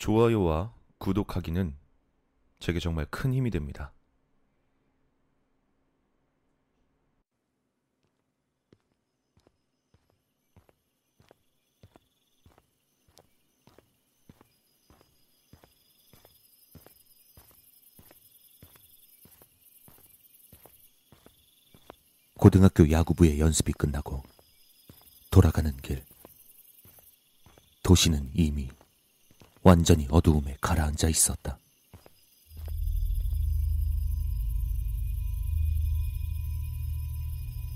좋아요와 구독하기는 제게 정말 큰 힘이 됩니다. 고등학교 야구부의 연습이 끝나고 돌아가는 길. 도시는 이미 완전히 어두움에 가라앉아 있었다.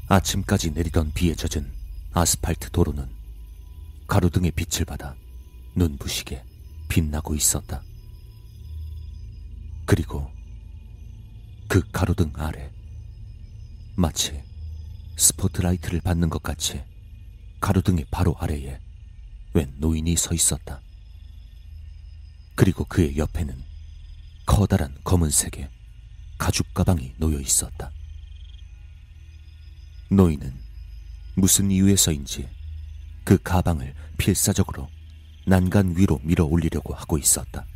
아침까지 내리던 비에 젖은 아스팔트 도로는 가로등의 빛을 받아 눈부시게 빛나고 있었다. 그리고 그 가로등 아래 마치 스포트라이트를 받는 것 같이 가로등의 바로 아래에 웬 노인이 서 있었다. 그리고 그의 옆에는 커다란 검은색의 가죽 가방이 놓여 있었다. 노인은 무슨 이유에서인지 그 가방을 필사적으로 난간 위로 밀어 올리려고 하고 있었다.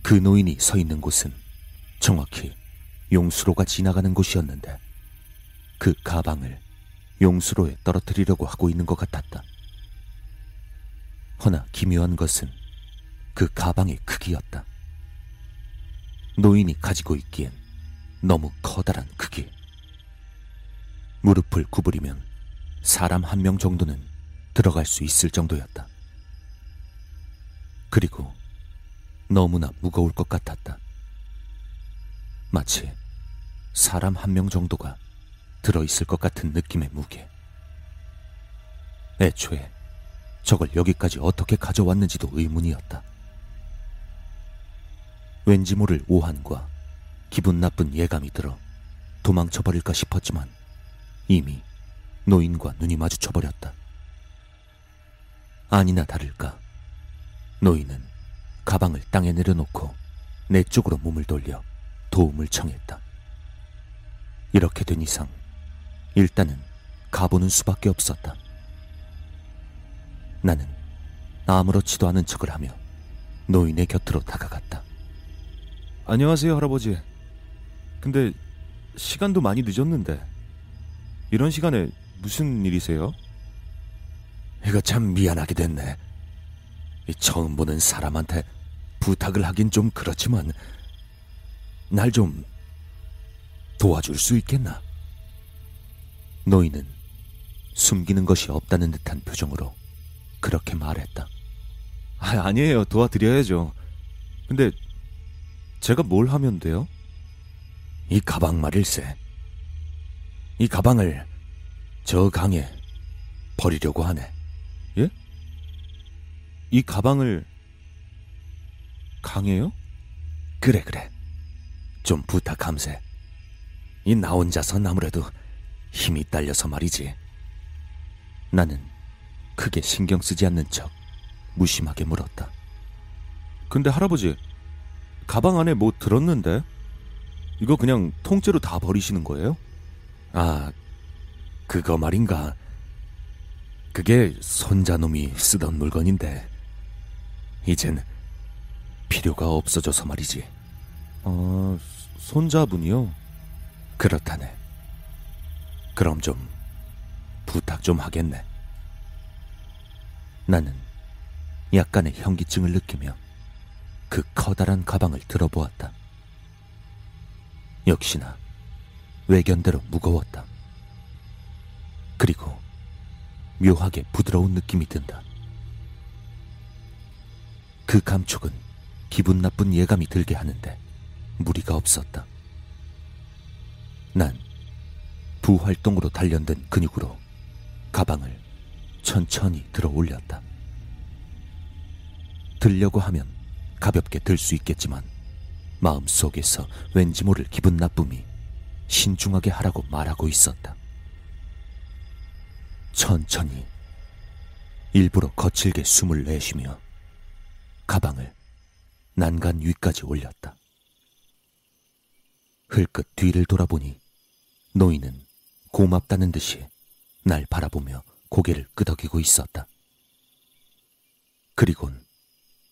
그 노인이 서 있는 곳은 정확히 용수로가 지나가는 곳이었는데 그 가방을 용수로에 떨어뜨리려고 하고 있는 것 같았다. 허나 기묘한 것은 그 가방의 크기였다. 노인이 가지고 있기엔 너무 커다란 크기. 무릎을 구부리면 사람 한 명 정도는 들어갈 수 있을 정도였다. 그리고 너무나 무거울 것 같았다. 마치 사람 한 명 정도가 들어있을 것 같은 느낌의 무게. 애초에 저걸 여기까지 어떻게 가져왔는지도 의문이었다. 왠지 모를 오한과 기분 나쁜 예감이 들어 도망쳐버릴까 싶었지만 이미 노인과 눈이 마주쳐버렸다. 아니나 다를까 노인은 가방을 땅에 내려놓고 내 쪽으로 몸을 돌려 도움을 청했다. 이렇게 된 이상 일단은 가보는 수밖에 없었다. 나는 아무렇지도 않은 척을 하며 노인의 곁으로 다가갔다. 안녕하세요, 할아버지. 근데 시간도 많이 늦었는데 이런 시간에 무슨 일이세요? 이거 참 미안하게 됐네. 이 처음 보는 사람한테 부탁을 하긴 좀 그렇지만 날 좀 도와줄 수 있겠나? 노인은 숨기는 것이 없다는 듯한 표정으로 그렇게 말했다. 아, 아니에요. 도와드려야죠. 근데 제가 뭘 하면 돼요? 이 가방 말일세. 이 가방을 저 강에 버리려고 하네. 예? 이 가방을 강해요? 그래 그래. 좀 부탁함세. 이 나 혼자선 아무래도 힘이 딸려서 말이지. 나는 크게 신경 쓰지 않는 척 무심하게 물었다. 근데 할아버지, 가방 안에 뭐 들었는데? 이거 그냥 통째로 다 버리시는 거예요? 아, 그거 말인가. 그게 손자놈이 쓰던 물건인데, 이젠 필요가 없어져서 말이지. 아, 손자분이요? 그렇다네. 그럼 좀 부탁 좀 하겠네. 나는 약간의 현기증을 느끼며 그 커다란 가방을 들어보았다. 역시나 외견대로 무거웠다. 그리고 묘하게 부드러운 느낌이 든다. 그 감촉은 기분 나쁜 예감이 들게 하는데 무리가 없었다. 난 부활동으로 단련된 근육으로 가방을 천천히 들어 올렸다. 들려고 하면 가볍게 들 수 있겠지만 마음 속에서 왠지 모를 기분 나쁨이 신중하게 하라고 말하고 있었다. 천천히 일부러 거칠게 숨을 내쉬며 가방을 난간 위까지 올렸다. 흘끗 뒤를 돌아보니 노인은 고맙다는 듯이 날 바라보며 고개를 끄덕이고 있었다. 그리곤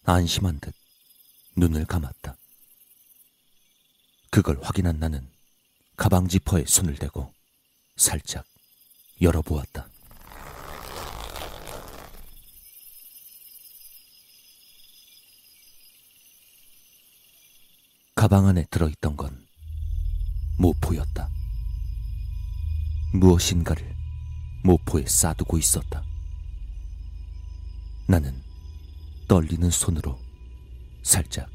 안심한 듯 눈을 감았다. 그걸 확인한 나는 가방 지퍼에 손을 대고 살짝 열어보았다. 가방 안에 들어있던 건 모포였다. 무엇인가를 모포에 싸두고 있었다. 나는 떨리는 손으로 살짝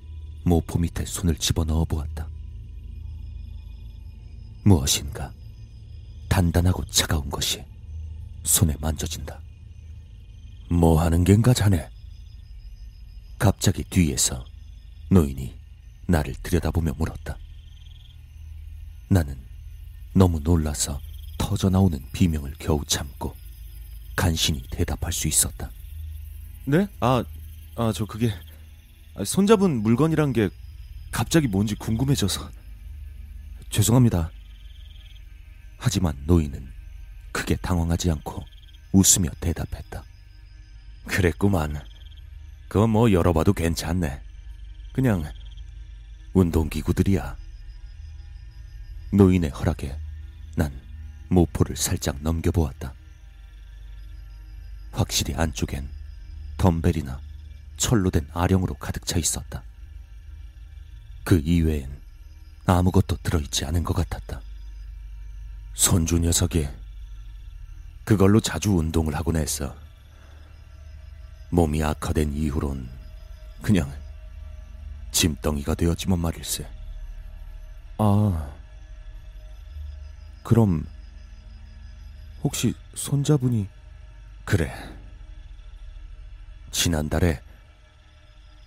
모포 밑에 손을 집어넣어 보았다. 무엇인가 단단하고 차가운 것이 손에 만져진다. 뭐 하는 겐가 자네? 갑자기 뒤에서 노인이 나를 들여다보며 물었다. 나는 너무 놀라서 터져 나오는 비명을 겨우 참고 간신히 대답할 수 있었다. 네? 아, 아, 저 그게 아, 손잡은 물건이란 게 갑자기 뭔지 궁금해져서 죄송합니다. 하지만 노인은 크게 당황하지 않고 웃으며 대답했다. 그랬구만. 그거 뭐 열어봐도 괜찮네. 그냥 운동기구들이야. 노인의 허락에 난 모포를 살짝 넘겨보았다. 확실히 안쪽엔 덤벨이나 철로 된 아령으로 가득 차 있었다. 그 이외엔 아무것도 들어있지 않은 것 같았다. 손주 녀석이 그걸로 자주 운동을 하곤 했어. 몸이 악화된 이후론 그냥 짐덩이가 되었지만 말일세. 아, 그럼 혹시 손자분이 그래. 지난달에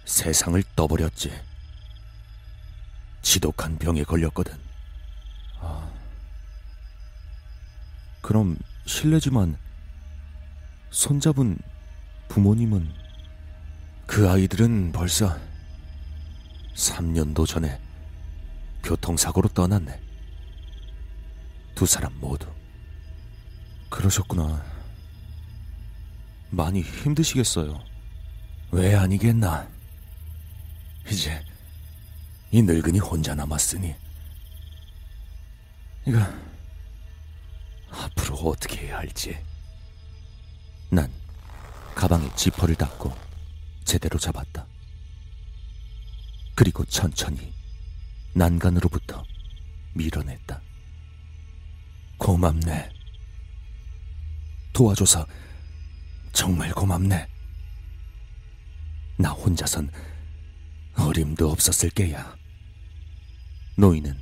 세상을 떠버렸지. 지독한 병에 걸렸거든. 아, 그럼 실례지만 손잡은 부모님은 그 아이들은 벌써 3년도 전에 교통사고로 떠났네. 두 사람 모두. 그러셨구나. 많이 힘드시겠어요. 왜 아니겠나? 이제 이 늙은이 혼자 남았으니 이거 앞으로 어떻게 해야 할지. 난 가방에 지퍼를 닫고 제대로 잡았다. 그리고 천천히 난간으로부터 밀어냈다. 고맙네. 도와줘서 정말 고맙네. 나 혼자선 어림도 없었을 게야. 노인은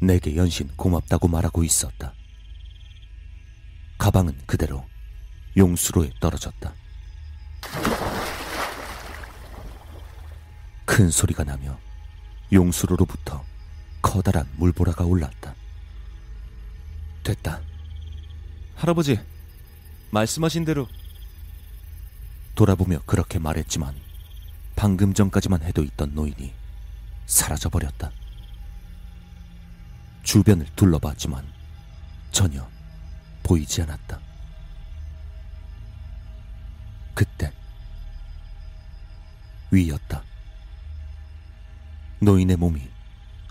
내게 연신 고맙다고 말하고 있었다. 가방은 그대로 용수로에 떨어졌다. 큰 소리가 나며 용수로로부터 커다란 물보라가 올랐다. 됐다. 할아버지, 말씀하신 대로 돌아보며 그렇게 말했지만 방금 전까지만 해도 있던 노인이 사라져버렸다. 주변을 둘러봤지만 전혀 보이지 않았다. 그때 위였다. 노인의 몸이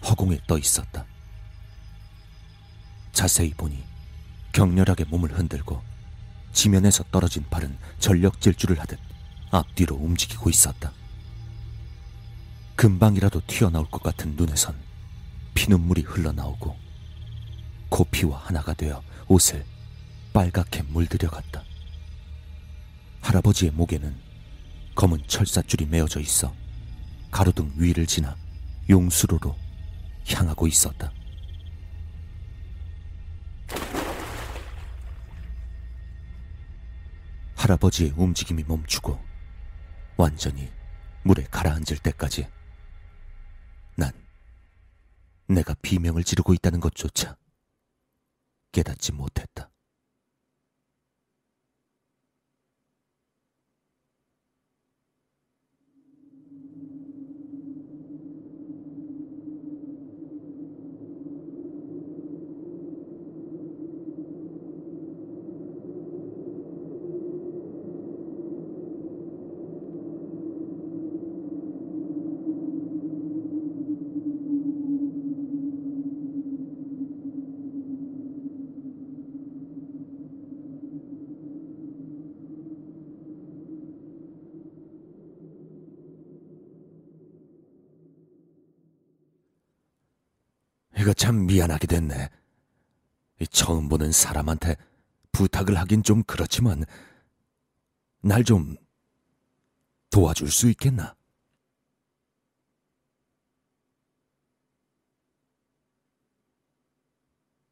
허공에 떠 있었다. 자세히 보니 격렬하게 몸을 흔들고 지면에서 떨어진 발은 전력 질주를 하듯 앞뒤로 움직이고 있었다. 금방이라도 튀어나올 것 같은 눈에선 피눈물이 흘러나오고 코피와 하나가 되어 옷을 빨갛게 물들여갔다. 할아버지의 목에는 검은 철사줄이 메어져 있어 가로등 위를 지나 용수로로 향하고 있었다. 할아버지의 움직임이 멈추고 완전히 물에 가라앉을 때까지 난 내가 비명을 지르고 있다는 것조차 깨닫지 못했다. 내가 참 미안하게 됐네. 처음 보는 사람한테 부탁을 하긴 좀 그렇지만 날 좀 도와줄 수 있겠나?